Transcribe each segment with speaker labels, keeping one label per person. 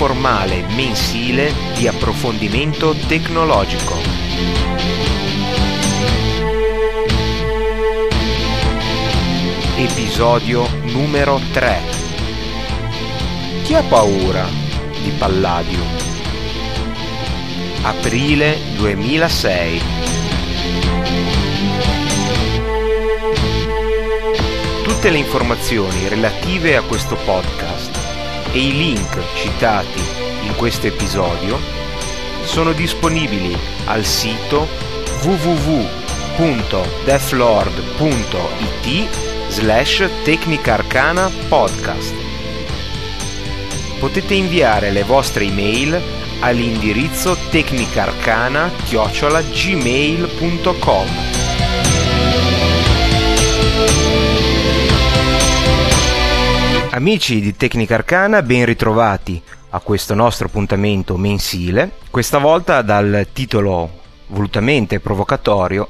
Speaker 1: informale mensile di approfondimento tecnologico. Episodio numero 3. Chi ha paura di Palladium? Aprile 2006. Tutte le informazioni relative a questo podcast e i link citati in questo episodio sono disponibili al sito www.deflord.it slash Tecnicarcana Podcast. Potete inviare le vostre email all'indirizzo tecnicarcana-gmail.com Amici di Tecnica Arcana, ben ritrovati a questo nostro appuntamento mensile, questa volta dal titolo volutamente provocatorio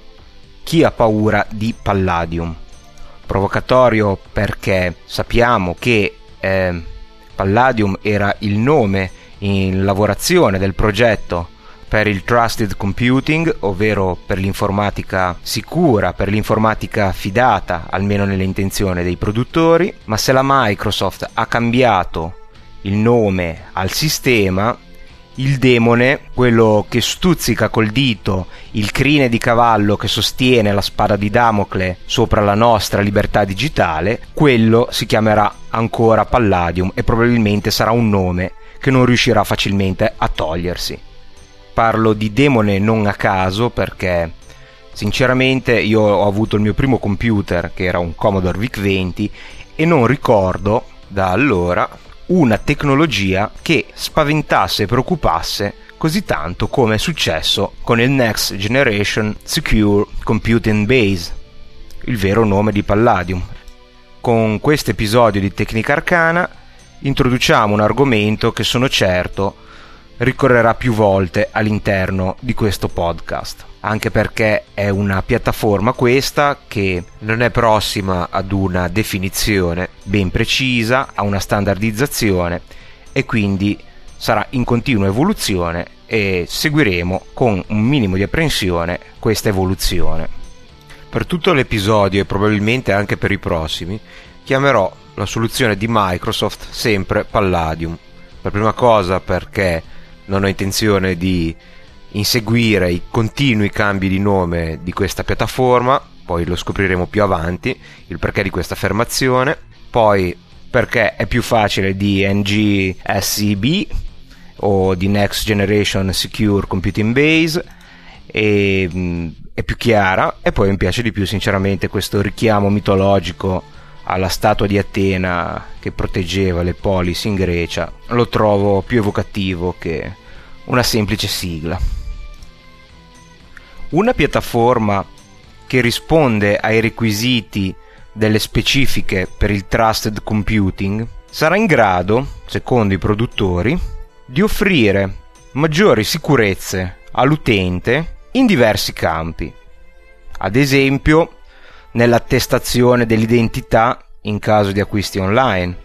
Speaker 1: Chi ha paura di Palladium? Provocatorio perché sappiamo che eh, Palladium era il nome in lavorazione del progetto per il Trusted Computing, ovvero per l'informatica sicura, per l'informatica fidata, almeno nelle intenzioni dei produttori, ma se la Microsoft ha cambiato il nome al sistema, il demone, quello che stuzzica col dito il crine di cavallo che sostiene la spada di Damocle sopra la nostra libertà digitale, quello si chiamerà ancora Palladium e probabilmente sarà un nome che non riuscirà facilmente a togliersi parlo di demone non a caso perché sinceramente io ho avuto il mio primo computer che era un Commodore VIC-20 e non ricordo da allora una tecnologia che spaventasse e preoccupasse così tanto come è successo con il Next Generation Secure Computing Base, il vero nome di Palladium. Con questo episodio di Tecnica Arcana introduciamo un argomento che sono certo ricorrerà più volte all'interno di questo podcast anche perché è una piattaforma questa che non è prossima ad una definizione ben precisa, a una standardizzazione e quindi sarà in continua evoluzione e seguiremo con un minimo di apprensione questa evoluzione. Per tutto l'episodio e probabilmente anche per i prossimi chiamerò la soluzione di Microsoft sempre Palladium. Per prima cosa perché non ho intenzione di inseguire i continui cambi di nome di questa piattaforma, poi lo scopriremo più avanti, il perché di questa affermazione, poi perché è più facile di NGSCB o di Next Generation Secure Computing Base e mh, è più chiara e poi mi piace di più sinceramente questo richiamo mitologico alla statua di Atena che proteggeva le polis in Grecia. Lo trovo più evocativo che una semplice sigla. Una piattaforma che risponde ai requisiti delle specifiche per il trusted computing sarà in grado, secondo i produttori, di offrire maggiori sicurezze all'utente in diversi campi. Ad esempio, nell'attestazione dell'identità in caso di acquisti online,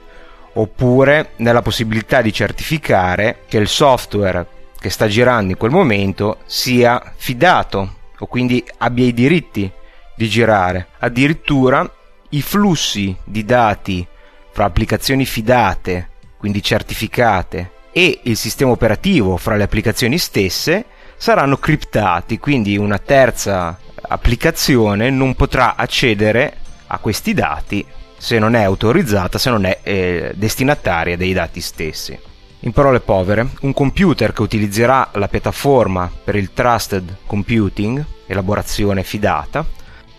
Speaker 1: oppure nella possibilità di certificare che il software che sta girando in quel momento sia fidato o quindi abbia i diritti di girare. Addirittura i flussi di dati fra applicazioni fidate, quindi certificate, e il sistema operativo fra le applicazioni stesse saranno criptati, quindi una terza applicazione non potrà accedere a questi dati se non è autorizzata, se non è eh, destinataria dei dati stessi. In parole povere, un computer che utilizzerà la piattaforma per il Trusted Computing, elaborazione fidata,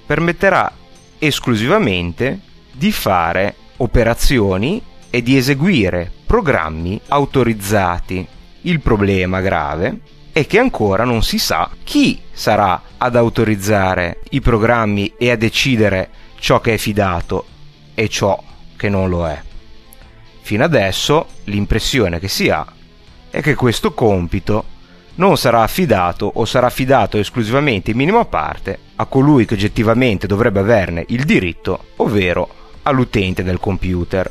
Speaker 1: permetterà esclusivamente di fare operazioni e di eseguire programmi autorizzati. Il problema grave è che ancora non si sa chi sarà ad autorizzare i programmi e a decidere ciò che è fidato e ciò che non lo è. Fino adesso l'impressione che si ha è che questo compito non sarà affidato o sarà affidato esclusivamente in minima parte a colui che oggettivamente dovrebbe averne il diritto, ovvero all'utente del computer.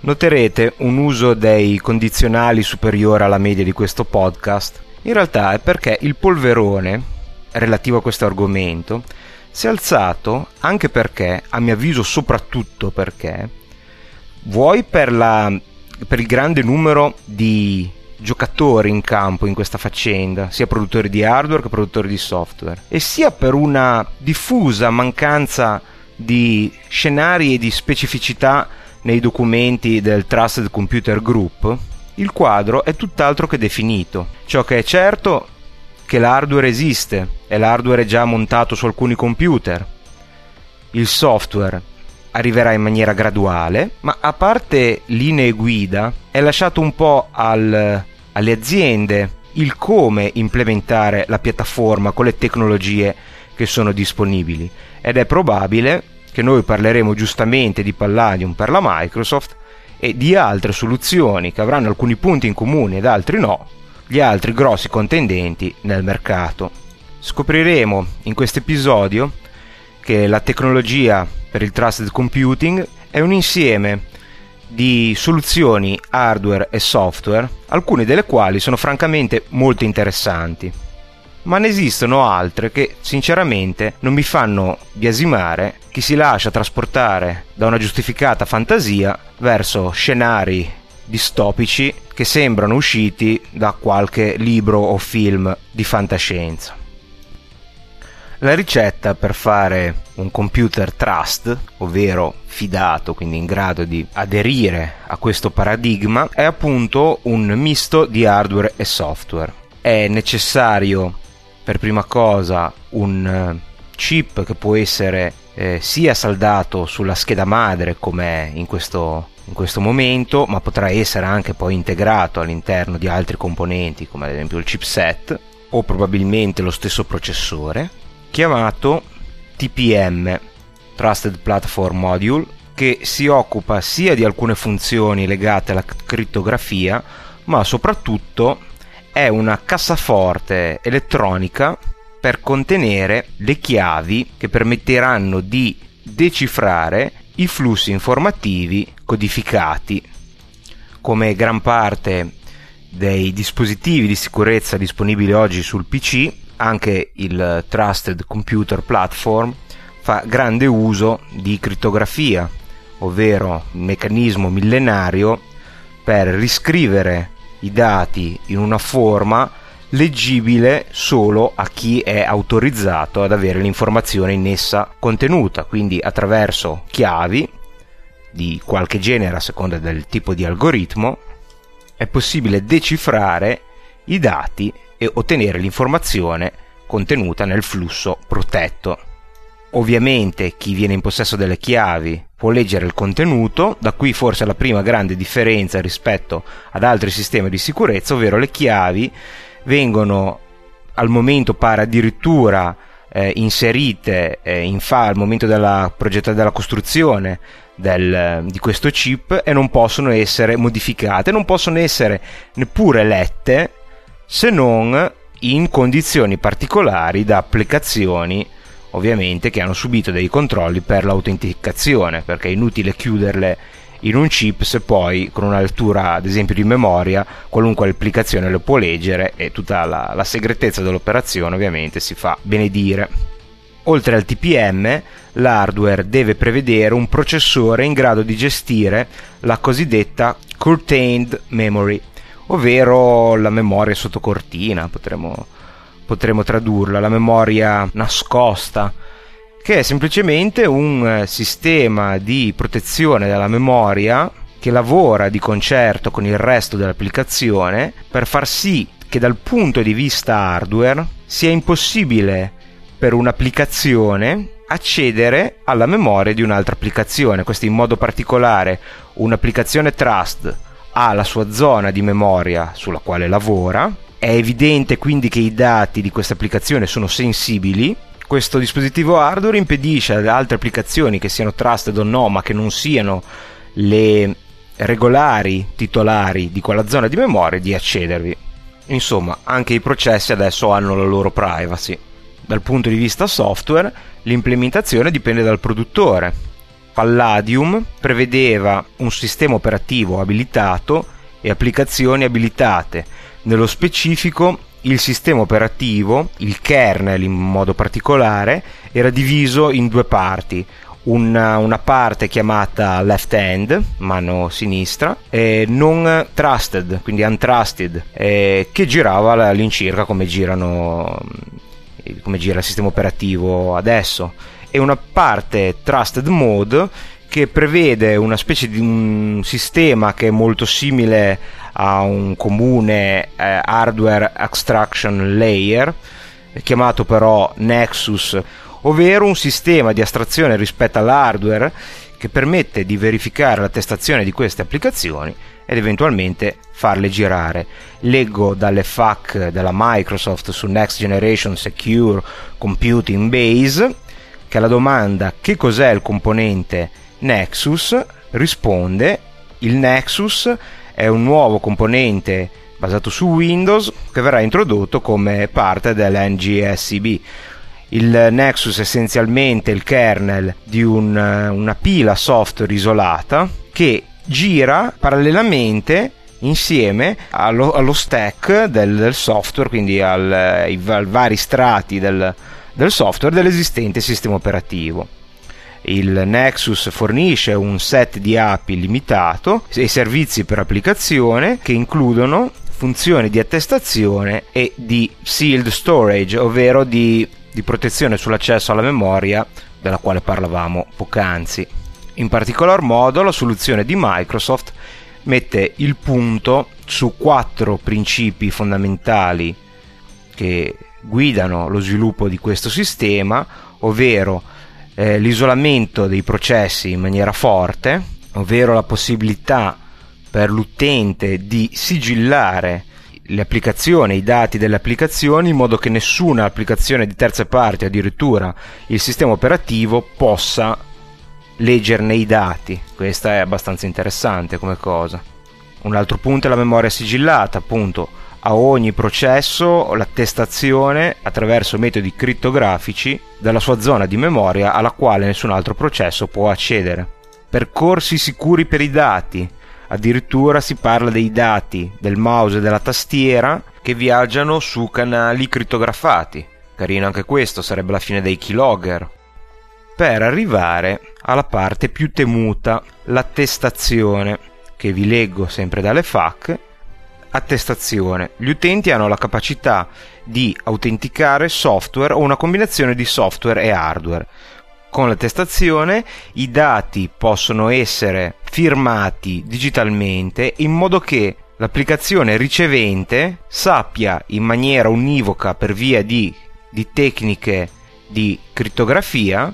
Speaker 1: Noterete un uso dei condizionali superiore alla media di questo podcast. In realtà è perché il polverone relativo a questo argomento si è alzato anche perché, a mio avviso soprattutto perché, vuoi per, la, per il grande numero di giocatori in campo in questa faccenda, sia produttori di hardware che produttori di software, e sia per una diffusa mancanza di scenari e di specificità nei documenti del Trusted Computer Group, il quadro è tutt'altro che definito. Ciò che è certo è che l'hardware esiste e l'hardware è già montato su alcuni computer. Il software arriverà in maniera graduale, ma a parte linee guida è lasciato un po' al, alle aziende il come implementare la piattaforma con le tecnologie che sono disponibili ed è probabile che noi parleremo giustamente di Palladium per la Microsoft e di altre soluzioni che avranno alcuni punti in comune ed altri no, gli altri grossi contendenti nel mercato. Scopriremo in questo episodio che la tecnologia per il trusted computing è un insieme di soluzioni hardware e software, alcune delle quali sono francamente molto interessanti. Ma ne esistono altre che sinceramente non mi fanno biasimare chi si lascia trasportare da una giustificata fantasia verso scenari distopici che sembrano usciti da qualche libro o film di fantascienza. La ricetta per fare un computer trust, ovvero fidato, quindi in grado di aderire a questo paradigma, è appunto un misto di hardware e software. È necessario per prima cosa un eh, chip che può essere eh, sia saldato sulla scheda madre come in questo, in questo momento, ma potrà essere anche poi integrato all'interno di altri componenti come ad esempio il chipset o probabilmente lo stesso processore chiamato TPM, Trusted Platform Module, che si occupa sia di alcune funzioni legate alla crittografia, ma soprattutto è una cassaforte elettronica per contenere le chiavi che permetteranno di decifrare i flussi informativi codificati. Come gran parte dei dispositivi di sicurezza disponibili oggi sul PC, anche il Trusted Computer Platform fa grande uso di crittografia, ovvero un meccanismo millenario per riscrivere i dati in una forma leggibile solo a chi è autorizzato ad avere l'informazione in essa contenuta, quindi attraverso chiavi di qualche genere a seconda del tipo di algoritmo è possibile decifrare i dati e ottenere l'informazione contenuta nel flusso protetto. Ovviamente chi viene in possesso delle chiavi può leggere il contenuto, da qui forse la prima grande differenza rispetto ad altri sistemi di sicurezza, ovvero le chiavi vengono al momento pare addirittura eh, inserite eh, in fa al momento della, della costruzione del, di questo chip e non possono essere modificate, non possono essere neppure lette se non in condizioni particolari da applicazioni ovviamente che hanno subito dei controlli per l'autenticazione perché è inutile chiuderle in un chip se poi con una lettura ad esempio di memoria qualunque applicazione lo può leggere e tutta la, la segretezza dell'operazione ovviamente si fa benedire. Oltre al TPM, l'hardware deve prevedere un processore in grado di gestire la cosiddetta curtained memory, ovvero la memoria sotto cortina, potremmo, potremmo tradurla, la memoria nascosta, che è semplicemente un eh, sistema di protezione della memoria che lavora di concerto con il resto dell'applicazione per far sì che dal punto di vista hardware sia impossibile per un'applicazione accedere alla memoria di un'altra applicazione. Questo in modo particolare un'applicazione Trust ha la sua zona di memoria sulla quale lavora, è evidente quindi che i dati di questa applicazione sono sensibili. Questo dispositivo hardware impedisce ad altre applicazioni che siano trusted o no, ma che non siano le regolari titolari di quella zona di memoria di accedervi. Insomma, anche i processi adesso hanno la loro privacy. Dal punto di vista software, l'implementazione dipende dal produttore. Palladium prevedeva un sistema operativo abilitato e applicazioni abilitate. Nello specifico, il sistema operativo, il kernel in modo particolare, era diviso in due parti, una, una, parte chiamata left hand, mano sinistra, e non trusted, quindi untrusted, eh, che girava all'incirca come girano come gira il sistema operativo adesso e una parte trusted mode che prevede una specie di un sistema che è molto simile a un comune eh, hardware abstraction layer chiamato però Nexus ovvero un sistema di astrazione rispetto all'hardware che permette di verificare l'attestazione di queste applicazioni ed eventualmente farle girare. Leggo dalle FAQ della Microsoft su Next Generation Secure Computing Base che alla domanda che cos'è il componente Nexus? risponde il Nexus è un nuovo componente basato su Windows che verrà introdotto come parte dell'NGSB il Nexus è essenzialmente il kernel di un, eh, una pila software isolata che gira parallelamente insieme allo, allo stack del, del, software, quindi al, ai, ai vari strati del, del software dell'esistente sistema operativo. Il Nexus fornisce un set di API limitato e servizi per applicazione che includono funzioni di attestazione e di sealed storage, ovvero di di protezione sull'accesso alla memoria della quale parlavamo poc'anzi. In particolar modo la soluzione di Microsoft mette il punto su quattro principi fondamentali che guidano lo sviluppo di questo sistema, ovvero eh, l'isolamento dei processi in maniera forte, ovvero la possibilità per l'utente di sigillare le applicazioni, i dati delle applicazioni in modo che nessuna applicazione di terze parti, addirittura il sistema operativo, possa leggerne i dati. Questa è abbastanza interessante come cosa. Un altro punto è la memoria sigillata, appunto a ogni processo l'attestazione attraverso metodi crittografici della sua zona di memoria alla quale nessun altro processo può accedere. Percorsi sicuri per i dati, Addirittura si parla dei dati del mouse e della tastiera che viaggiano su canali crittografati. Carino anche questo, sarebbe la fine dei keylogger. Per arrivare alla parte più temuta, l'attestazione, che vi leggo sempre dalle FAQ. Attestazione. Gli utenti hanno la capacità di autenticare software o una combinazione di software e hardware con l'attestazione i dati possono essere firmati digitalmente in modo che l'applicazione ricevente sappia in maniera univoca per via di, di tecniche di crittografia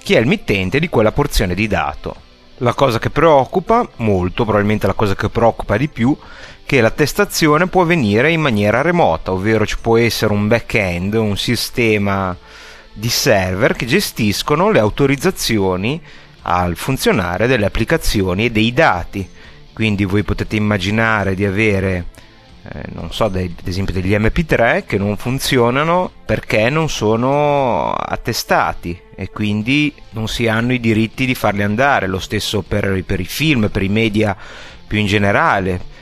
Speaker 1: chi è il mittente di quella porzione di dato. La cosa che preoccupa molto, probabilmente la cosa che preoccupa di più, che l'attestazione può avvenire in maniera remota, ovvero ci può essere un back-end, un sistema di server che gestiscono le autorizzazioni al funzionare delle applicazioni e dei dati. Quindi voi potete immaginare di avere, eh, non so, dei, ad esempio degli MP3 che non funzionano perché non sono attestati e quindi non si hanno i diritti di farli andare. Lo stesso per, per i film, per i media più in generale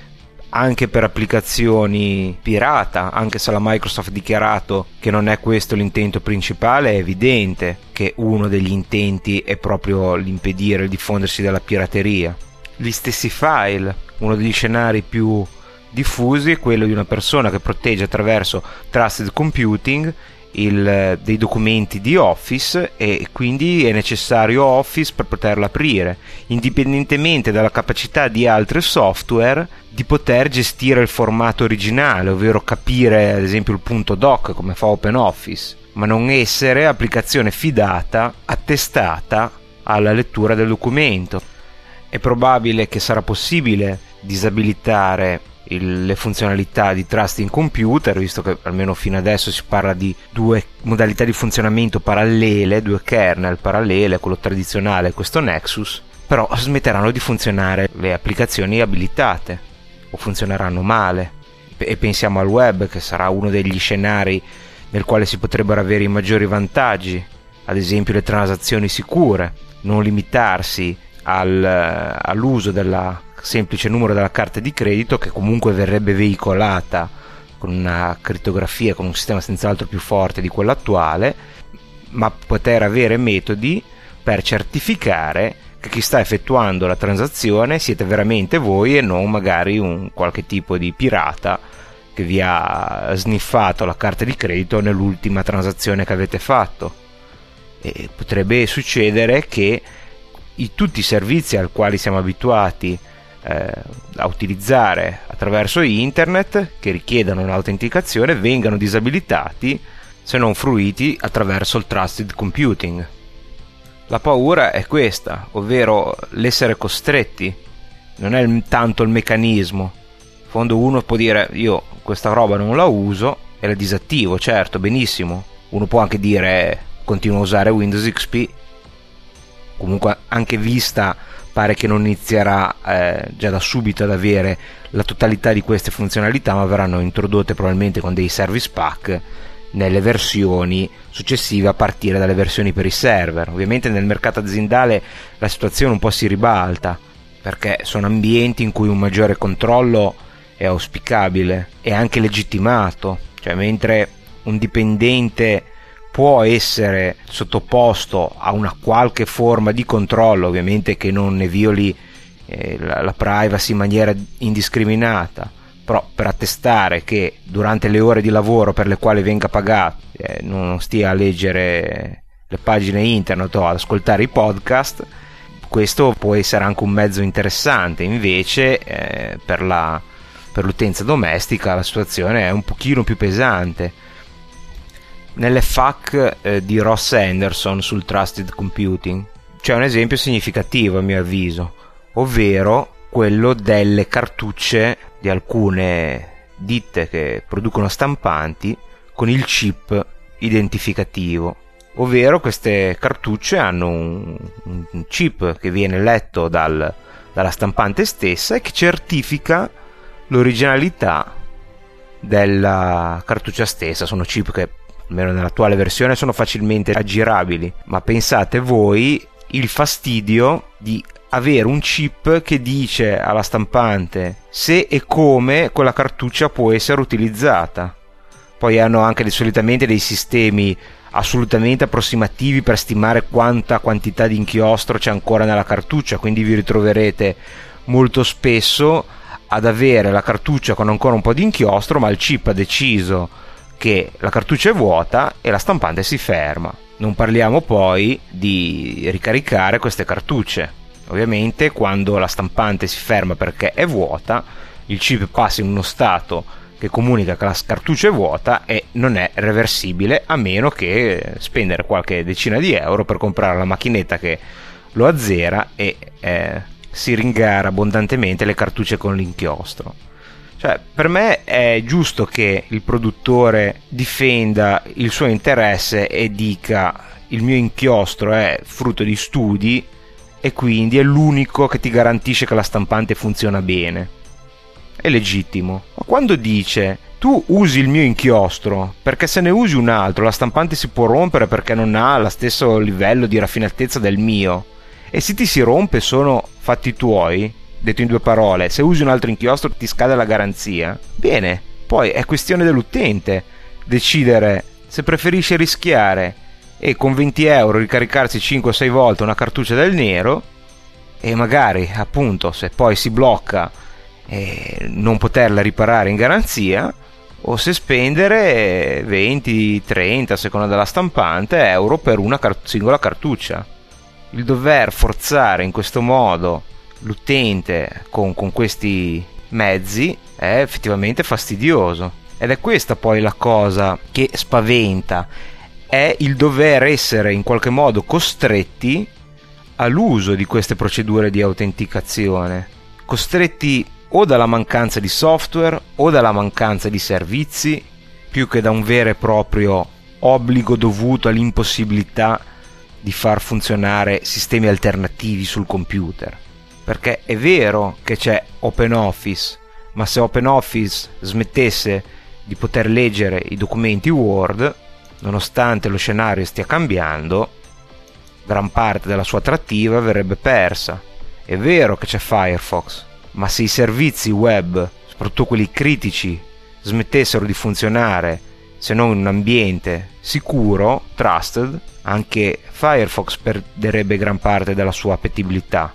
Speaker 1: anche per applicazioni pirata, anche se la Microsoft ha dichiarato che non è questo l'intento principale, è evidente che uno degli intenti è proprio l'impedire il diffondersi della pirateria. Gli stessi file, uno degli scenari più diffusi è quello di una persona che protegge attraverso trusted computing il, dei documenti di Office e quindi è necessario Office per poterlo aprire, indipendentemente dalla capacità di altri software di poter gestire il formato originale, ovvero capire ad esempio il punto doc come fa OpenOffice, ma non essere applicazione fidata, attestata alla lettura del documento. È probabile che sarà possibile disabilitare il, le funzionalità di trusting computer, visto che almeno fino adesso si parla di due modalità di funzionamento parallele, due kernel parallele, quello tradizionale e questo Nexus, però smetteranno di funzionare le applicazioni abilitate o funzioneranno male. e pensiamo al web che sarà uno degli scenari nel quale si potrebbero avere i maggiori vantaggi, ad esempio le transazioni sicure, non limitarsi al, all'uso del semplice numero della carta di credito che comunque verrebbe veicolata con una crittografia, con un sistema senz'altro più forte di quello attuale, ma poter avere metodi per certificare che chi sta effettuando la transazione siete veramente voi e non magari un qualche tipo di pirata che vi ha sniffato la carta di credito nell'ultima transazione che avete fatto. E potrebbe succedere che i, tutti i servizi al quali siamo abituati eh, a utilizzare attraverso internet che richiedono l'autenticazione vengano disabilitati se non fruiti attraverso il trusted computing. La paura è questa, ovvero l'essere costretti, non è tanto il meccanismo. In fondo uno può dire io questa roba non la uso e la disattivo, certo, benissimo. Uno può anche dire continuo a usare Windows XP. Comunque anche vista pare che non inizierà eh, già da subito ad avere la totalità di queste funzionalità, ma verranno introdotte probabilmente con dei service pack nelle versioni successive a partire dalle versioni per i server. Ovviamente nel mercato aziendale la situazione un po' si ribalta perché sono ambienti in cui un maggiore controllo è auspicabile e anche legittimato, cioè mentre un dipendente può essere sottoposto a una qualche forma di controllo, ovviamente che non ne violi eh, la, la privacy in maniera indiscriminata, però per attestare che durante le ore di lavoro per le quali venga pagato eh, non stia a leggere le pagine internet o ad ascoltare i podcast, questo può essere anche un mezzo interessante, invece eh, per, la, per l'utenza domestica la situazione è un pochino più pesante nelle FAQ eh, di Ross Anderson sul Trusted Computing. C'è un esempio significativo a mio avviso, ovvero quello delle cartucce di alcune ditte che producono stampanti con il chip identificativo, ovvero queste cartucce hanno un, un chip che viene letto dal, dalla stampante stessa e che certifica l'originalità della cartuccia stessa, sono chip che almeno nell'attuale versione, sono facilmente aggirabili. Ma pensate voi il fastidio di avere un chip che dice alla stampante se e come quella cartuccia può essere utilizzata. Poi hanno anche solitamente dei sistemi assolutamente approssimativi per stimare quanta quantità di inchiostro c'è ancora nella cartuccia, quindi vi ritroverete molto spesso ad avere la cartuccia con ancora un po' di inchiostro, ma il chip ha deciso che la cartuccia è vuota e la stampante si ferma. Non parliamo poi di ricaricare queste cartucce. Ovviamente quando la stampante si ferma perché è vuota, il chip passa in uno stato che comunica che la cartuccia è vuota e non è reversibile a meno che spendere qualche decina di euro per comprare la macchinetta che lo azzera e eh, si ringara abbondantemente le cartucce con l'inchiostro. Cioè, per me è giusto che il produttore difenda il suo interesse e dica il mio inchiostro è frutto di studi e quindi è l'unico che ti garantisce che la stampante funziona bene. È legittimo. Ma quando dice tu usi il mio inchiostro perché se ne usi un altro la stampante si può rompere perché non ha lo stesso livello di raffinatezza del mio e se ti si rompe sono fatti tuoi detto in due parole, se usi un altro inchiostro ti scade la garanzia. Bene, poi è questione dell'utente decidere se preferisce rischiare e con 20 euro ricaricarsi 5-6 volte una cartuccia del nero e magari appunto se poi si blocca eh, non poterla riparare in garanzia o se spendere 20-30 a seconda della stampante euro per una car- singola cartuccia. Il dover forzare in questo modo l'utente con, con questi mezzi è effettivamente fastidioso. Ed è questa poi la cosa che spaventa, è il dover essere in qualche modo costretti all'uso di queste procedure di autenticazione, costretti o dalla mancanza di software o dalla mancanza di servizi, più che da un vero e proprio obbligo dovuto all'impossibilità di far funzionare sistemi alternativi sul computer perché è vero che c'è OpenOffice, ma se OpenOffice smettesse di poter leggere i documenti Word, nonostante lo scenario stia cambiando, gran parte della sua attrattiva verrebbe persa. È vero che c'è Firefox, ma se i servizi web, soprattutto quelli critici, smettessero di funzionare se non in un ambiente sicuro, trusted, anche Firefox perderebbe gran parte della sua appetibilità.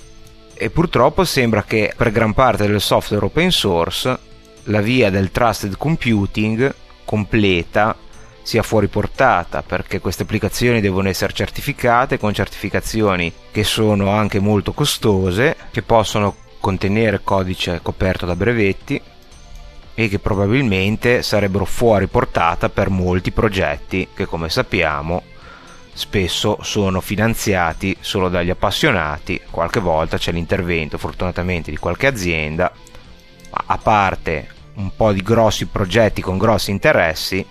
Speaker 1: E purtroppo sembra che per gran parte del software open source la via del trusted computing completa sia fuori portata perché queste applicazioni devono essere certificate con certificazioni che sono anche molto costose, che possono contenere codice coperto da brevetti e che probabilmente sarebbero fuori portata per molti progetti che come sappiamo spesso sono finanziati solo dagli appassionati, qualche volta c'è l'intervento fortunatamente di qualche azienda, ma a parte un po' di grossi progetti con grossi interessi,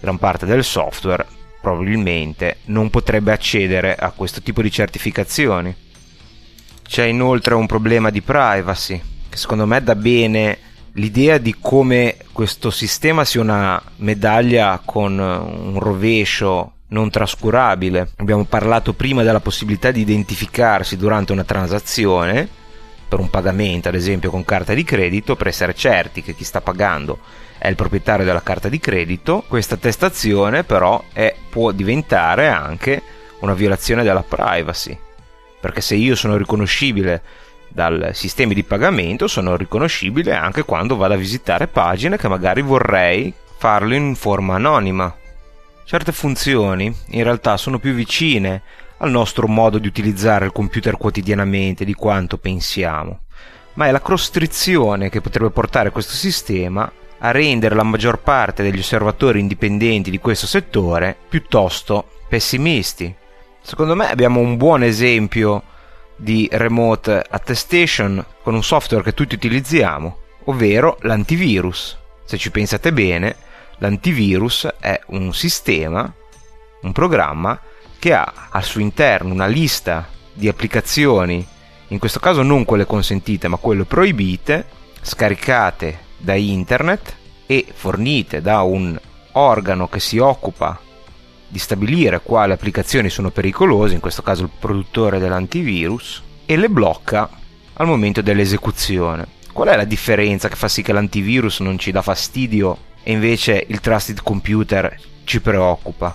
Speaker 1: gran parte del software probabilmente non potrebbe accedere a questo tipo di certificazioni. C'è inoltre un problema di privacy che secondo me dà bene l'idea di come questo sistema sia una medaglia con un rovescio non trascurabile. Abbiamo parlato prima della possibilità di identificarsi durante una transazione per un pagamento, ad esempio con carta di credito, per essere certi che chi sta pagando è il proprietario della carta di credito. Questa attestazione però è, può diventare anche una violazione della privacy, perché se io sono riconoscibile dal sistema di pagamento sono riconoscibile anche quando vado a visitare pagine che magari vorrei farlo in forma anonima. Certe funzioni in realtà sono più vicine al nostro modo di utilizzare il computer quotidianamente di quanto pensiamo, ma è la costrizione che potrebbe portare questo sistema a rendere la maggior parte degli osservatori indipendenti di questo settore piuttosto pessimisti. Secondo me abbiamo un buon esempio di remote attestation con un software che tutti utilizziamo, ovvero l'antivirus. Se ci pensate bene, l'antivirus è un sistema, un programma che ha al suo interno una lista di applicazioni, in questo caso non quelle consentite ma quelle proibite, scaricate da internet e fornite da un organo che si occupa di stabilire quali applicazioni sono pericolose, in questo caso il produttore dell'antivirus, e le blocca al momento dell'esecuzione. Qual è la differenza che fa sì che l'antivirus non ci dà fastidio e invece il trusted computer ci preoccupa?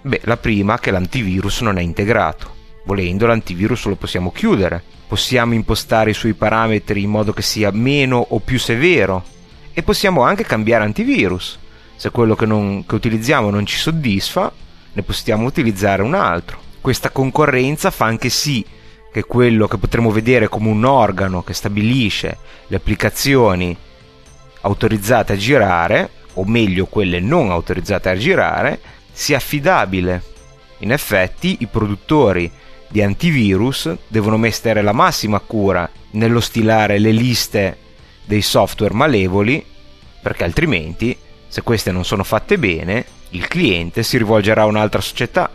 Speaker 1: Beh, la prima è che l'antivirus non è integrato. Volendo l'antivirus lo possiamo chiudere, possiamo impostare i suoi parametri in modo che sia meno o più severo e possiamo anche cambiare antivirus se quello che, non, che utilizziamo non ci soddisfa, ne possiamo utilizzare un altro. Questa concorrenza fa anche sì che quello che potremmo vedere come un organo che stabilisce le applicazioni autorizzate a girare, o meglio quelle non autorizzate a girare, sia affidabile. In effetti i produttori di antivirus devono mettere la massima cura nello stilare le liste dei software malevoli, perché altrimenti se queste non sono fatte bene, il cliente si rivolgerà a un'altra società,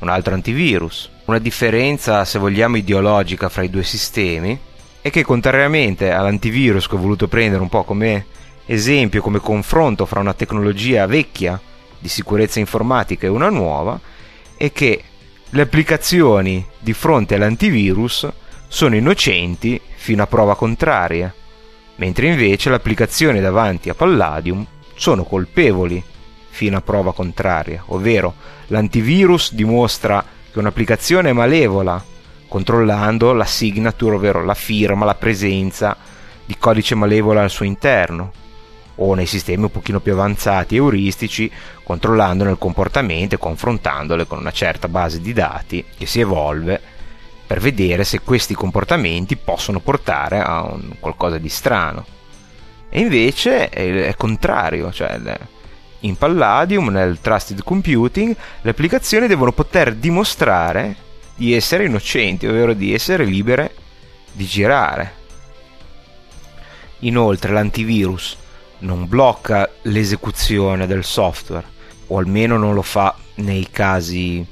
Speaker 1: un altro antivirus. Una differenza, se vogliamo, ideologica fra i due sistemi è che contrariamente all'antivirus che ho voluto prendere un po' come esempio, come confronto fra una tecnologia vecchia di sicurezza informatica e una nuova, è che le applicazioni di fronte all'antivirus sono innocenti fino a prova contraria, mentre invece le applicazioni davanti a Palladium sono colpevoli fino a prova contraria, ovvero l'antivirus dimostra che un'applicazione è malevola controllando la signature, ovvero la firma, la presenza di codice malevolo al suo interno, o nei sistemi un pochino più avanzati euristici, controllandone il comportamento e confrontandole con una certa base di dati che si evolve per vedere se questi comportamenti possono portare a qualcosa di strano. E invece è contrario, cioè in Palladium, nel Trusted Computing, le applicazioni devono poter dimostrare di essere innocenti, ovvero di essere libere di girare. Inoltre l'antivirus non blocca l'esecuzione del software, o almeno non lo fa nei casi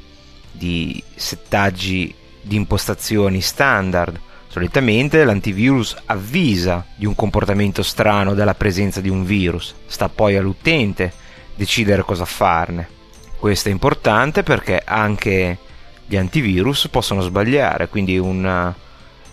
Speaker 1: di settaggi di impostazioni standard Solitamente l'antivirus avvisa di un comportamento strano della presenza di un virus, sta poi all'utente decidere cosa farne. Questo è importante perché anche gli antivirus possono sbagliare, quindi un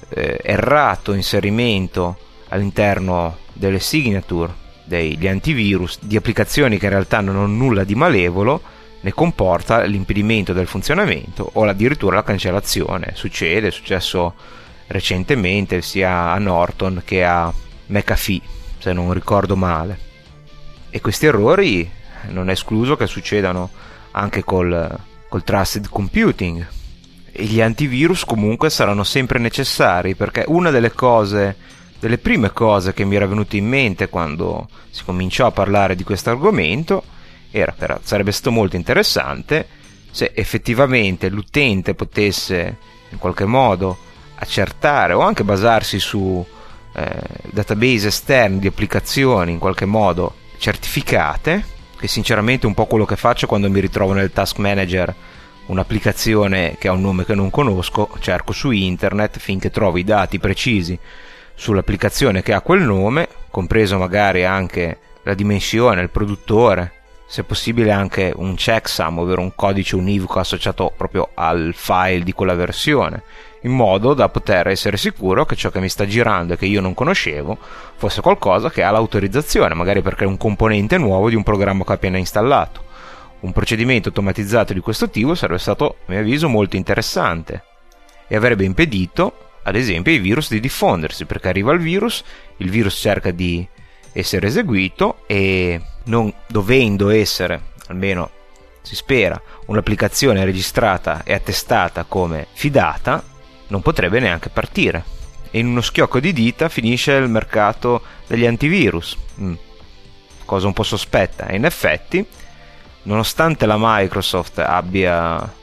Speaker 1: eh, errato inserimento all'interno delle signature degli antivirus di applicazioni che in realtà non hanno nulla di malevolo ne comporta l'impedimento del funzionamento o addirittura la cancellazione. Succede, è successo recentemente sia a Norton che a McAfee, se non ricordo male. E questi errori non è escluso che succedano anche col, col trusted computing. E gli antivirus comunque saranno sempre necessari perché una delle cose, delle prime cose che mi era venuto in mente quando si cominciò a parlare di questo argomento era che sarebbe stato molto interessante se effettivamente l'utente potesse in qualche modo accertare o anche basarsi su eh, database esterni di applicazioni in qualche modo certificate, che sinceramente è un po' quello che faccio quando mi ritrovo nel task manager un'applicazione che ha un nome che non conosco, cerco su internet finché trovo i dati precisi sull'applicazione che ha quel nome, compreso magari anche la dimensione, il produttore, se possibile anche un checksum, ovvero un codice univoco associato proprio al file di quella versione, in modo da poter essere sicuro che ciò che mi sta girando e che io non conoscevo fosse qualcosa che ha l'autorizzazione, magari perché è un componente nuovo di un programma che ho appena installato. Un procedimento automatizzato di questo tipo sarebbe stato, a mio avviso, molto interessante e avrebbe impedito, ad esempio, ai virus di diffondersi, perché arriva il virus, il virus cerca di essere eseguito e non dovendo essere, almeno si spera, un'applicazione registrata e attestata come fidata, non potrebbe neanche partire. E in uno schiocco di dita finisce il mercato degli antivirus. Mm. Cosa un po' sospetta. E in effetti, nonostante la Microsoft abbia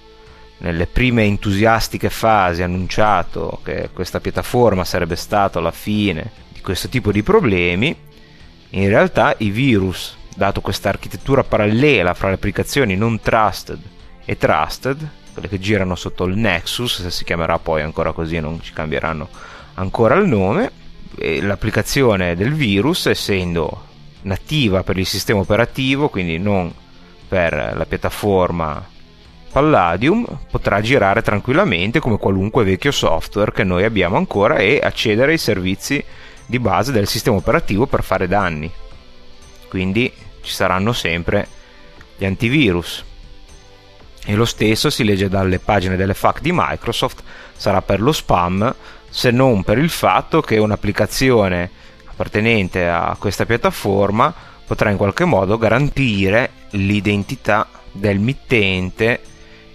Speaker 1: nelle prime entusiastiche fasi annunciato che questa piattaforma sarebbe stata la fine di questo tipo di problemi, in realtà i virus, dato questa architettura parallela fra le applicazioni non trusted e trusted, quelle che girano sotto il Nexus, se si chiamerà poi ancora così non ci cambieranno ancora il nome, e l'applicazione del virus essendo nativa per il sistema operativo, quindi non per la piattaforma Palladium, potrà girare tranquillamente come qualunque vecchio software che noi abbiamo ancora e accedere ai servizi di base del sistema operativo per fare danni. Quindi ci saranno sempre gli antivirus. E lo stesso si legge dalle pagine delle FAQ di Microsoft, sarà per lo spam, se non per il fatto che un'applicazione appartenente a questa piattaforma potrà in qualche modo garantire l'identità del mittente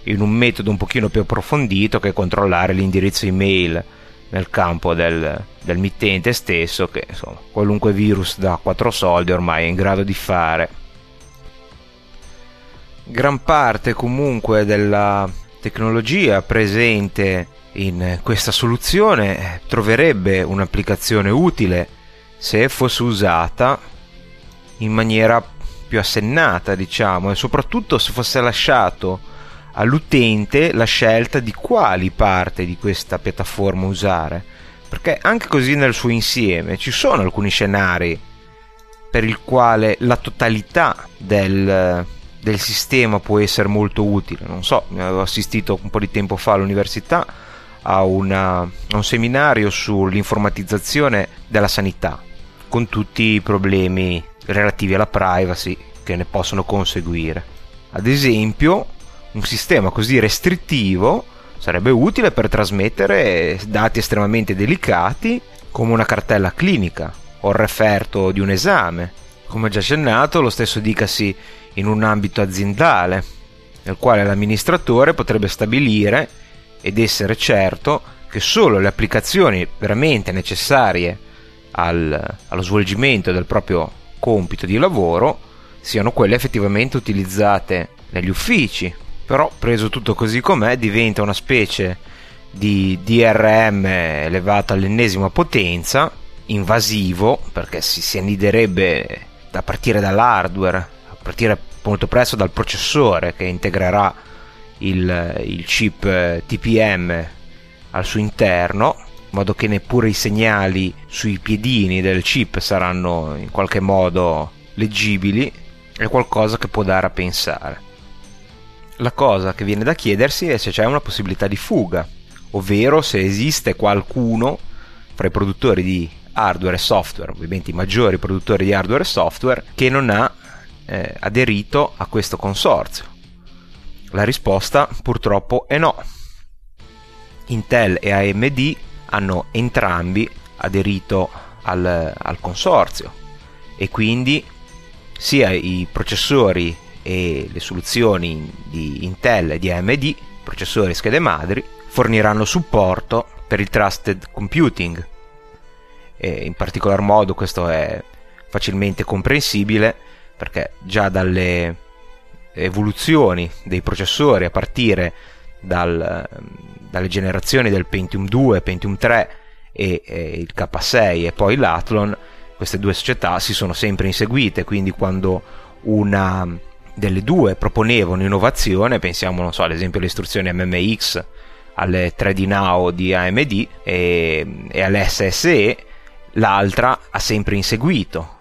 Speaker 1: in un metodo un pochino più approfondito che controllare l'indirizzo email nel campo del, del mittente stesso che insomma, qualunque virus da 4 soldi ormai è in grado di fare. Gran parte comunque della tecnologia presente in questa soluzione troverebbe un'applicazione utile se fosse usata in maniera più assennata, diciamo, e soprattutto se fosse lasciato all'utente la scelta di quali parte di questa piattaforma usare. Perché anche così nel suo insieme ci sono alcuni scenari per il quale la totalità del, del sistema può essere molto utile. Non so, avevo assistito un po' di tempo fa all'università a, una, a un seminario sull'informatizzazione della sanità, con tutti i problemi relativi alla privacy che ne possono conseguire. Ad esempio, un sistema così restrittivo sarebbe utile per trasmettere dati estremamente delicati come una cartella clinica o il referto di un esame. Come già accennato, lo stesso dicasi in un ambito aziendale, nel quale l'amministratore potrebbe stabilire ed essere certo che solo le applicazioni veramente necessarie al, allo svolgimento del proprio compito di lavoro siano quelle effettivamente utilizzate negli uffici. Però preso tutto così com'è diventa una specie di DRM elevato all'ennesima potenza, invasivo, perché si, si anniderebbe a partire dall'hardware, partire molto presto dal processore che integrerà il, il chip TPM al suo interno modo che neppure i segnali sui piedini del chip saranno in qualche modo leggibili, è qualcosa che può dare a pensare. La cosa che viene da chiedersi è se c'è una possibilità di fuga, ovvero se esiste qualcuno fra i produttori di hardware e software, ovviamente i maggiori produttori di hardware e software, che non ha eh, aderito a questo consorzio. La risposta purtroppo è no. Intel e AMD hanno entrambi aderito al, al consorzio e quindi sia i processori e le soluzioni di Intel e di AMD, processori e schede madri, forniranno supporto per il trusted computing. E in particolar modo questo è facilmente comprensibile perché già dalle evoluzioni dei processori a partire dal, dalle generazioni del Pentium 2, Pentium 3 e, e il K6 e poi l'Athlon, queste due società si sono sempre inseguite, quindi quando una delle due proponeva un'innovazione, pensiamo non so, ad esempio alle istruzioni MMX, alle 3D Now di AMD e, e alle SSE, l'altra ha sempre inseguito,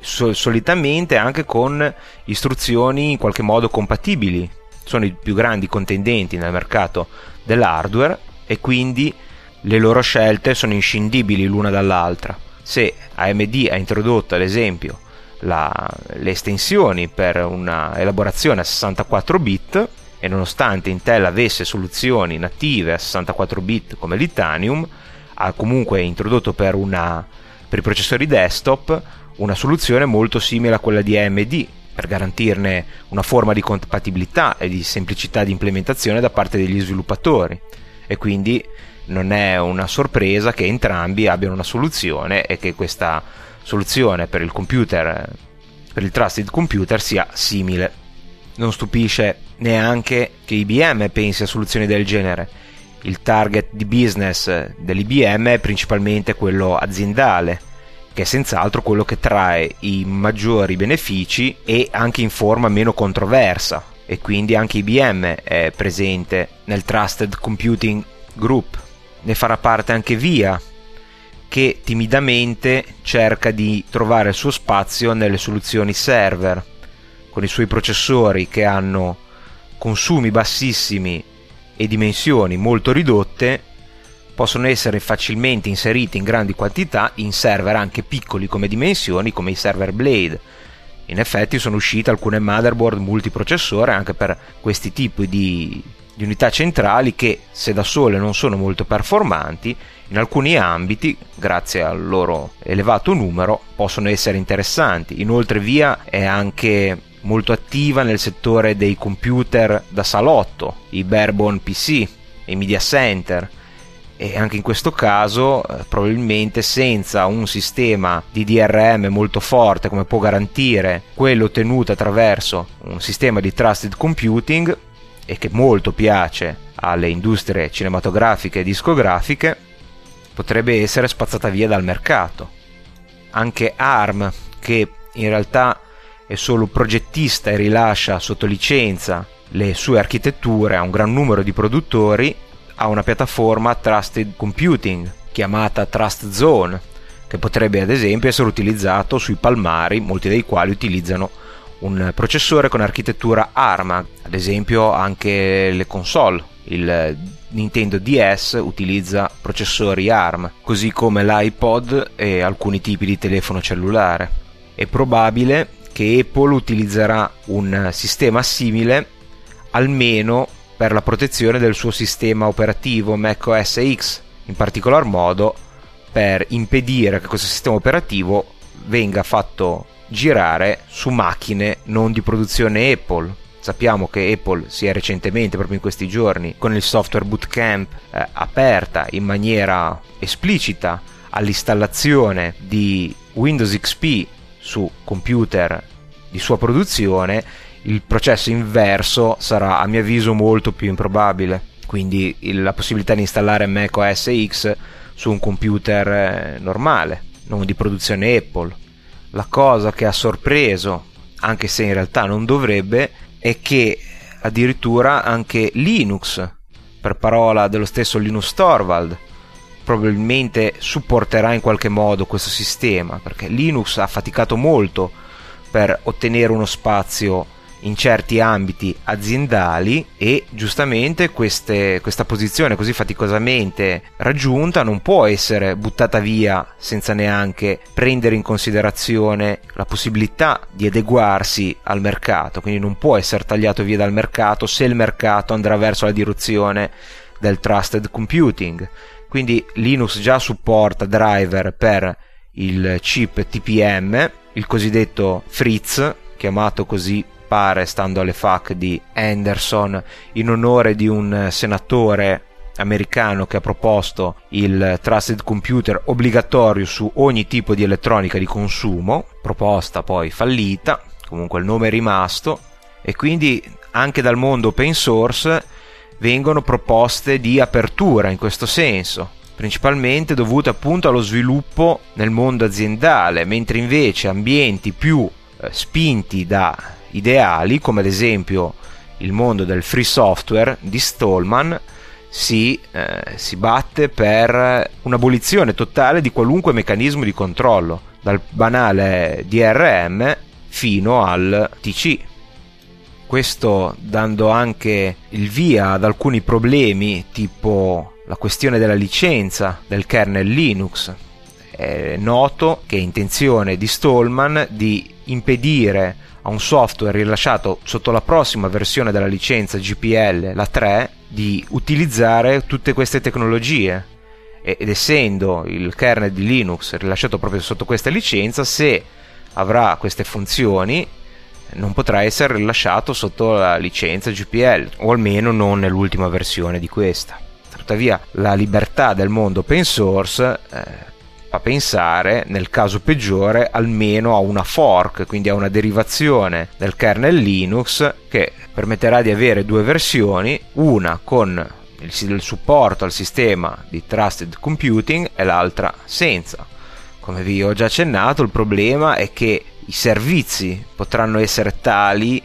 Speaker 1: Sol- solitamente anche con istruzioni in qualche modo compatibili. Sono i più grandi contendenti nel mercato dell'hardware e quindi le loro scelte sono inscindibili l'una dall'altra. Se AMD ha introdotto ad esempio la, le estensioni per una elaborazione a 64 bit e nonostante Intel avesse soluzioni native a 64 bit come l'Itanium, ha comunque introdotto per, una, per i processori desktop una soluzione molto simile a quella di AMD per garantirne una forma di compatibilità e di semplicità di implementazione da parte degli sviluppatori. E quindi non è una sorpresa che entrambi abbiano una soluzione e che questa soluzione per il computer per il trusted computer sia simile. Non stupisce neanche che IBM pensi a soluzioni del genere. Il target di business dell'IBM è principalmente quello aziendale che è senz'altro quello che trae i maggiori benefici e anche in forma meno controversa e quindi anche IBM è presente nel Trusted Computing Group. Ne farà parte anche VIA, che timidamente cerca di trovare il suo spazio nelle soluzioni server, con i suoi processori che hanno consumi bassissimi e dimensioni molto ridotte possono essere facilmente inseriti in grandi quantità in server anche piccoli come dimensioni come i server Blade. In effetti sono uscite alcune motherboard multiprocessore anche per questi tipi di, di unità centrali che se da sole non sono molto performanti in alcuni ambiti, grazie al loro elevato numero, possono essere interessanti. Inoltre VIA è anche molto attiva nel settore dei computer da salotto, i barebone PC, i media center, e anche in questo caso eh, probabilmente senza un sistema di DRM molto forte come può garantire quello ottenuto attraverso un sistema di trusted computing e che molto piace alle industrie cinematografiche e discografiche potrebbe essere spazzata via dal mercato. Anche ARM che in realtà è solo progettista e rilascia sotto licenza le sue architetture a un gran numero di produttori ha una piattaforma trusted computing chiamata Trust Zone, che potrebbe ad esempio essere utilizzato sui palmari, molti dei quali utilizzano un processore con architettura ARM, ad esempio anche le console. Il Nintendo DS utilizza processori ARM, così come l'iPod e alcuni tipi di telefono cellulare. È probabile che Apple utilizzerà un sistema simile almeno per la protezione del suo sistema operativo macOS X, in particolar modo per impedire che questo sistema operativo venga fatto girare su macchine non di produzione Apple. Sappiamo che Apple si è recentemente, proprio in questi giorni, con il software bootcamp eh, aperta in maniera esplicita all'installazione di Windows XP su computer di sua produzione il processo inverso sarà a mio avviso molto più improbabile. Quindi la possibilità di installare Mac OS X su un computer eh, normale, non di produzione Apple. La cosa che ha sorpreso, anche se in realtà non dovrebbe, è che addirittura anche Linux, per parola dello stesso Linus Torvald, probabilmente supporterà in qualche modo questo sistema, perché Linux ha faticato molto per ottenere uno spazio in certi ambiti aziendali e giustamente queste, questa posizione così faticosamente raggiunta non può essere buttata via senza neanche prendere in considerazione la possibilità di adeguarsi al mercato, quindi non può essere tagliato via dal mercato se il mercato andrà verso la direzione del trusted computing. Quindi Linux già supporta driver per il chip TPM, il cosiddetto Fritz, chiamato così pare stando alle FAC di Anderson in onore di un senatore americano che ha proposto il Trusted Computer obbligatorio su ogni tipo di elettronica di consumo, proposta poi fallita, comunque il nome è rimasto e quindi anche dal mondo open source vengono proposte di apertura in questo senso, principalmente dovute appunto allo sviluppo nel mondo aziendale, mentre invece ambienti più eh, spinti da ideali, come ad esempio il mondo del free software di Stallman, si, eh, si batte per un'abolizione totale di qualunque meccanismo di controllo, dal banale DRM fino al TC. Questo dando anche il via ad alcuni problemi tipo la questione della licenza del kernel Linux. È noto che è intenzione di Stallman di impedire a un software rilasciato sotto la prossima versione della licenza GPL, la 3, di utilizzare tutte queste tecnologie. Ed essendo il kernel di Linux rilasciato proprio sotto questa licenza, se avrà queste funzioni non potrà essere rilasciato sotto la licenza GPL, o almeno non nell'ultima versione di questa. Tuttavia la libertà del mondo open source eh, fa pensare, nel caso peggiore, almeno a una fork, quindi a una derivazione del kernel Linux che permetterà di avere due versioni, una con il, supporto al sistema di trusted computing e l'altra senza. Come vi ho già accennato, il problema è che i servizi potranno essere tali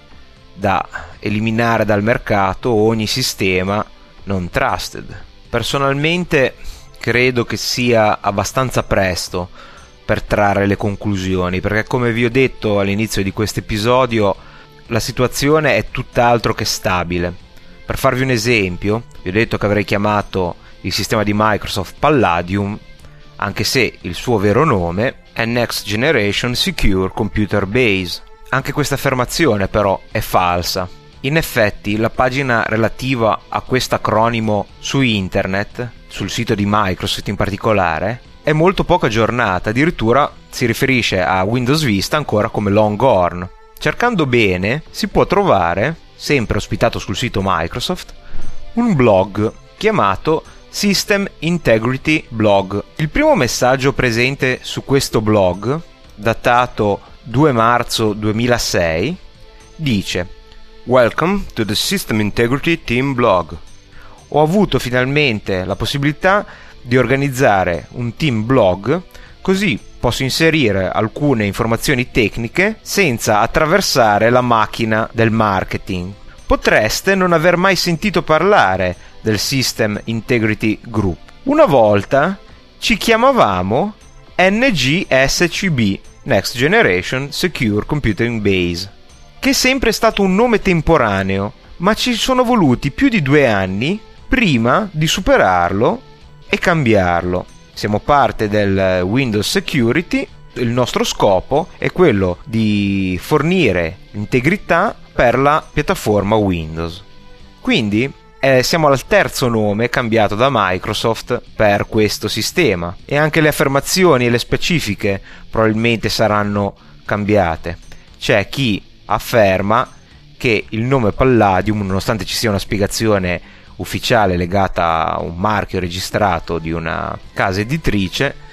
Speaker 1: da eliminare dal mercato ogni sistema non trusted. Personalmente credo che sia abbastanza presto per trarre le conclusioni, perché come vi ho detto all'inizio di questo episodio, la situazione è tutt'altro che stabile. Per farvi un esempio, vi ho detto che avrei chiamato il sistema di Microsoft Palladium, anche se il suo vero nome è Next Generation Secure Computer Base. Anche questa affermazione però è falsa. In effetti la pagina relativa a questo acronimo su internet sul sito di Microsoft in particolare, è molto poco aggiornata, addirittura si riferisce a Windows Vista ancora come Longhorn. Cercando bene si può trovare, sempre ospitato sul sito Microsoft, un blog chiamato System Integrity Blog. Il primo messaggio presente su questo blog, datato 2 marzo 2006, dice Welcome to the System Integrity Team blog ho avuto finalmente la possibilità di organizzare un team blog così posso inserire alcune informazioni tecniche senza attraversare la macchina del marketing. Potreste non aver mai sentito parlare del System Integrity Group. Una volta ci chiamavamo NGSCB, Next Generation Secure Computing Base, che è sempre stato un nome temporaneo, ma ci sono voluti più di due anni prima di superarlo e cambiarlo. Siamo parte del Windows Security, il nostro scopo è quello di fornire integrità per la piattaforma Windows. Quindi eh, siamo al terzo nome cambiato da Microsoft per questo sistema e anche le affermazioni e le specifiche probabilmente saranno cambiate. C'è chi afferma che il nome Palladium, nonostante ci sia una spiegazione ufficiale legata a un marchio registrato di una casa editrice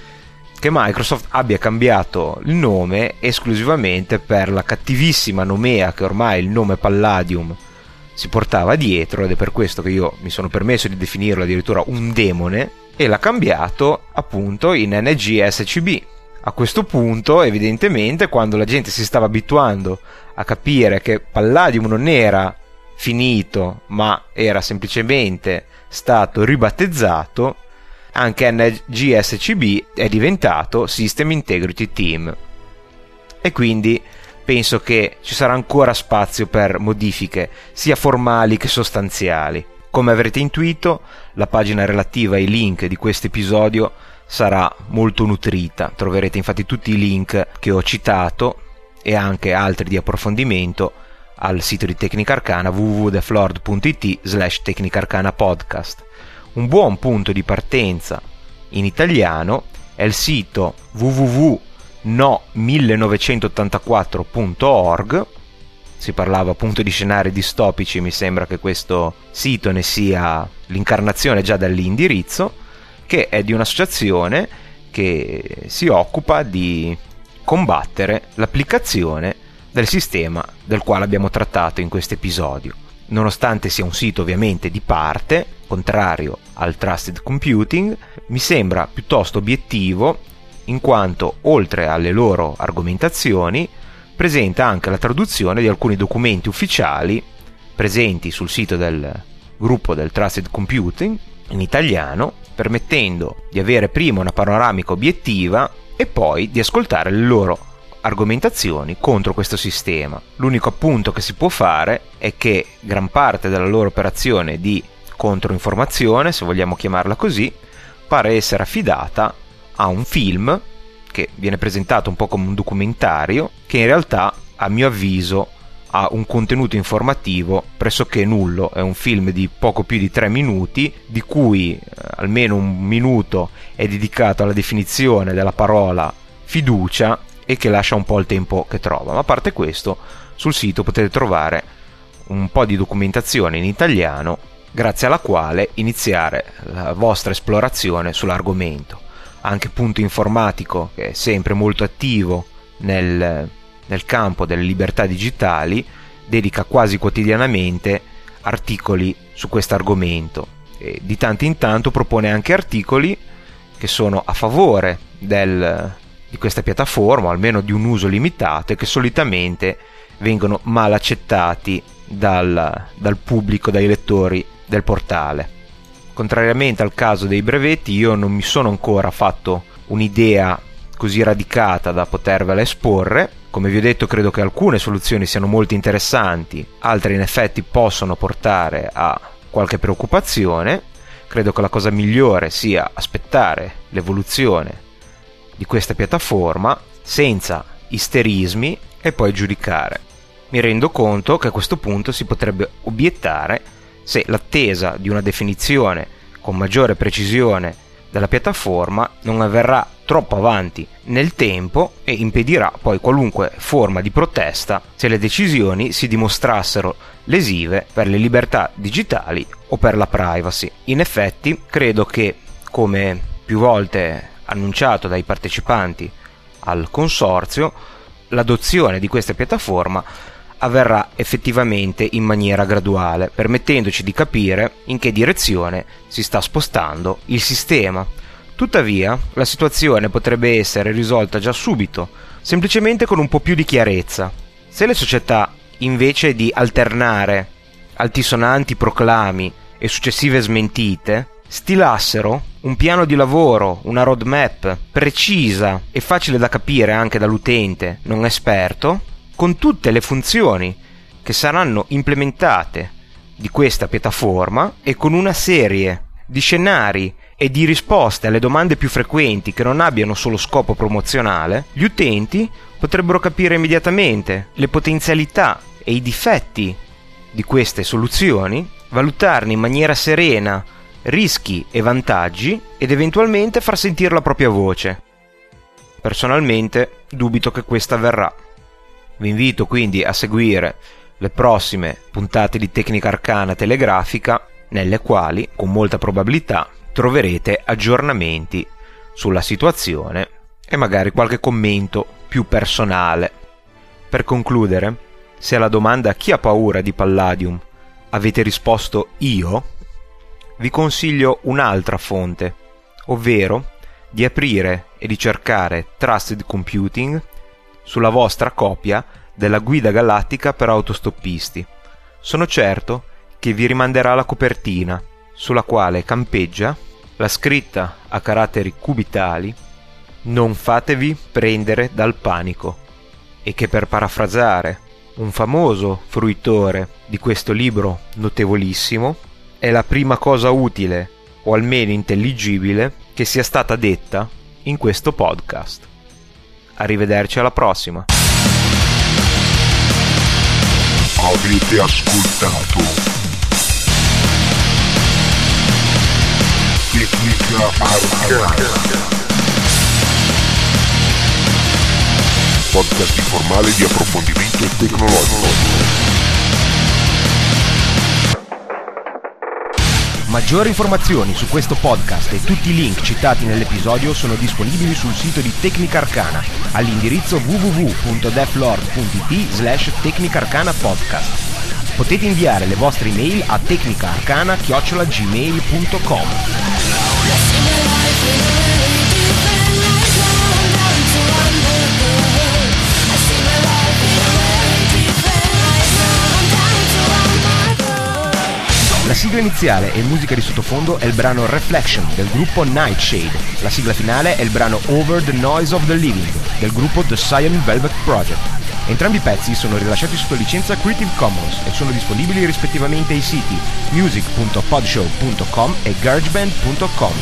Speaker 1: che Microsoft abbia cambiato il nome esclusivamente per la cattivissima nomea che ormai il nome Palladium si portava dietro ed è per questo che io mi sono permesso di definirlo addirittura un demone e l'ha cambiato appunto in NGSCB. A questo punto, evidentemente, quando la gente si stava abituando a capire che Palladium non era finito, ma era semplicemente stato ribattezzato, anche NGSCB è diventato System Integrity Team. E quindi penso che ci sarà ancora spazio per modifiche sia formali che sostanziali. Come avrete intuito, la pagina relativa ai link di questo episodio sarà molto nutrita. Troverete infatti tutti i link che ho citato e anche altri di approfondimento al sito di Tecnica Arcana www.deflord.it slash Tecnica podcast. Un buon punto di partenza in italiano è il sito www.no1984.org si parlava appunto di scenari distopici, mi sembra che questo sito ne sia l'incarnazione già dall'indirizzo, che è di un'associazione che si occupa di combattere l'applicazione del sistema del quale abbiamo trattato in questo episodio. Nonostante sia un sito ovviamente di parte, contrario al trusted computing, mi sembra piuttosto obiettivo in quanto oltre alle loro argomentazioni presenta anche la traduzione di alcuni documenti ufficiali presenti sul sito del gruppo del Trusted Computing in italiano, permettendo di avere prima una panoramica obiettiva e poi di ascoltare le loro argomentazioni contro questo sistema. L'unico appunto che si può fare è che gran parte della loro operazione di controinformazione, se vogliamo chiamarla così, pare essere affidata a un film che viene presentato un po' come un documentario, che in realtà, a mio avviso, ha un contenuto informativo pressoché nullo. È un film di poco più di tre minuti, di cui eh, almeno un minuto è dedicato alla definizione della parola fiducia e che lascia un po' il tempo che trova. Ma a parte questo, sul sito potete trovare un po' di documentazione in italiano grazie alla quale iniziare la vostra esplorazione sull'argomento anche Punto Informatico, che è sempre molto attivo nel, nel campo delle libertà digitali, dedica quasi quotidianamente articoli su questo argomento. E di tanto in tanto propone anche articoli che sono a favore del, di questa piattaforma, o almeno di un uso limitato, e che solitamente vengono mal accettati dal, dal pubblico, dai lettori del portale contrariamente al caso dei brevetti, io non mi sono ancora fatto un'idea così radicata da potervela esporre. Come vi ho detto, credo che alcune soluzioni siano molto interessanti, altre in effetti possono portare a qualche preoccupazione. Credo che la cosa migliore sia aspettare l'evoluzione di questa piattaforma senza isterismi e poi giudicare. Mi rendo conto che a questo punto si potrebbe obiettare se l'attesa di una definizione con maggiore precisione della piattaforma non avverrà troppo avanti nel tempo e impedirà poi qualunque forma di protesta se le decisioni si dimostrassero lesive per le libertà digitali o per la privacy. In effetti, credo che, come più volte annunciato dai partecipanti al consorzio, l'adozione di questa piattaforma avverrà effettivamente in maniera graduale, permettendoci di capire in che direzione si sta spostando il sistema. Tuttavia, la situazione potrebbe essere risolta già subito, semplicemente con un po' più di chiarezza. Se le società, invece di alternare altisonanti proclami e successive smentite, stilassero un piano di lavoro, una roadmap precisa e facile da capire anche dall'utente non esperto, con tutte le funzioni che saranno implementate di questa piattaforma e con una serie di scenari e di risposte alle domande più frequenti che non abbiano solo scopo promozionale, gli utenti potrebbero capire immediatamente le potenzialità e i difetti di queste soluzioni, valutarne in maniera serena rischi e vantaggi ed eventualmente far sentire la propria voce. Personalmente dubito che questa avverrà. Vi invito quindi a seguire le prossime puntate di Tecnica Arcana Telegrafica, nelle quali, con molta probabilità, troverete aggiornamenti sulla situazione e magari qualche commento più personale. Per concludere, se alla domanda chi ha paura di Palladium avete risposto io, vi consiglio un'altra fonte, ovvero di aprire e di cercare Trusted Computing sulla vostra copia della guida galattica per autostoppisti. Sono certo che vi rimanderà la copertina, sulla quale campeggia la scritta a caratteri cubitali, non fatevi prendere dal panico e che per parafrasare un famoso fruitore di questo libro notevolissimo, è la prima cosa utile o almeno intelligibile che sia stata detta in questo podcast. Arrivederci alla prossima.
Speaker 2: Avete ascoltato Tecnica Arcana podcast informale di approfondimento tecnologico.
Speaker 1: Maggiori informazioni su questo podcast e tutti i link citati nell'episodio sono disponibili sul sito di Tecnica Arcana all'indirizzo www.deflord.it slash tecnicarcana Potete inviare le vostre email a tecnicaarcana-gmail.com La sigla iniziale e musica di sottofondo è il brano Reflection del gruppo Nightshade. La sigla finale è il brano Over the Noise of the Living del gruppo The Cyan Velvet Project. Entrambi i pezzi sono rilasciati sotto licenza Creative Commons e sono disponibili rispettivamente ai siti music.podshow.com e garageband.com.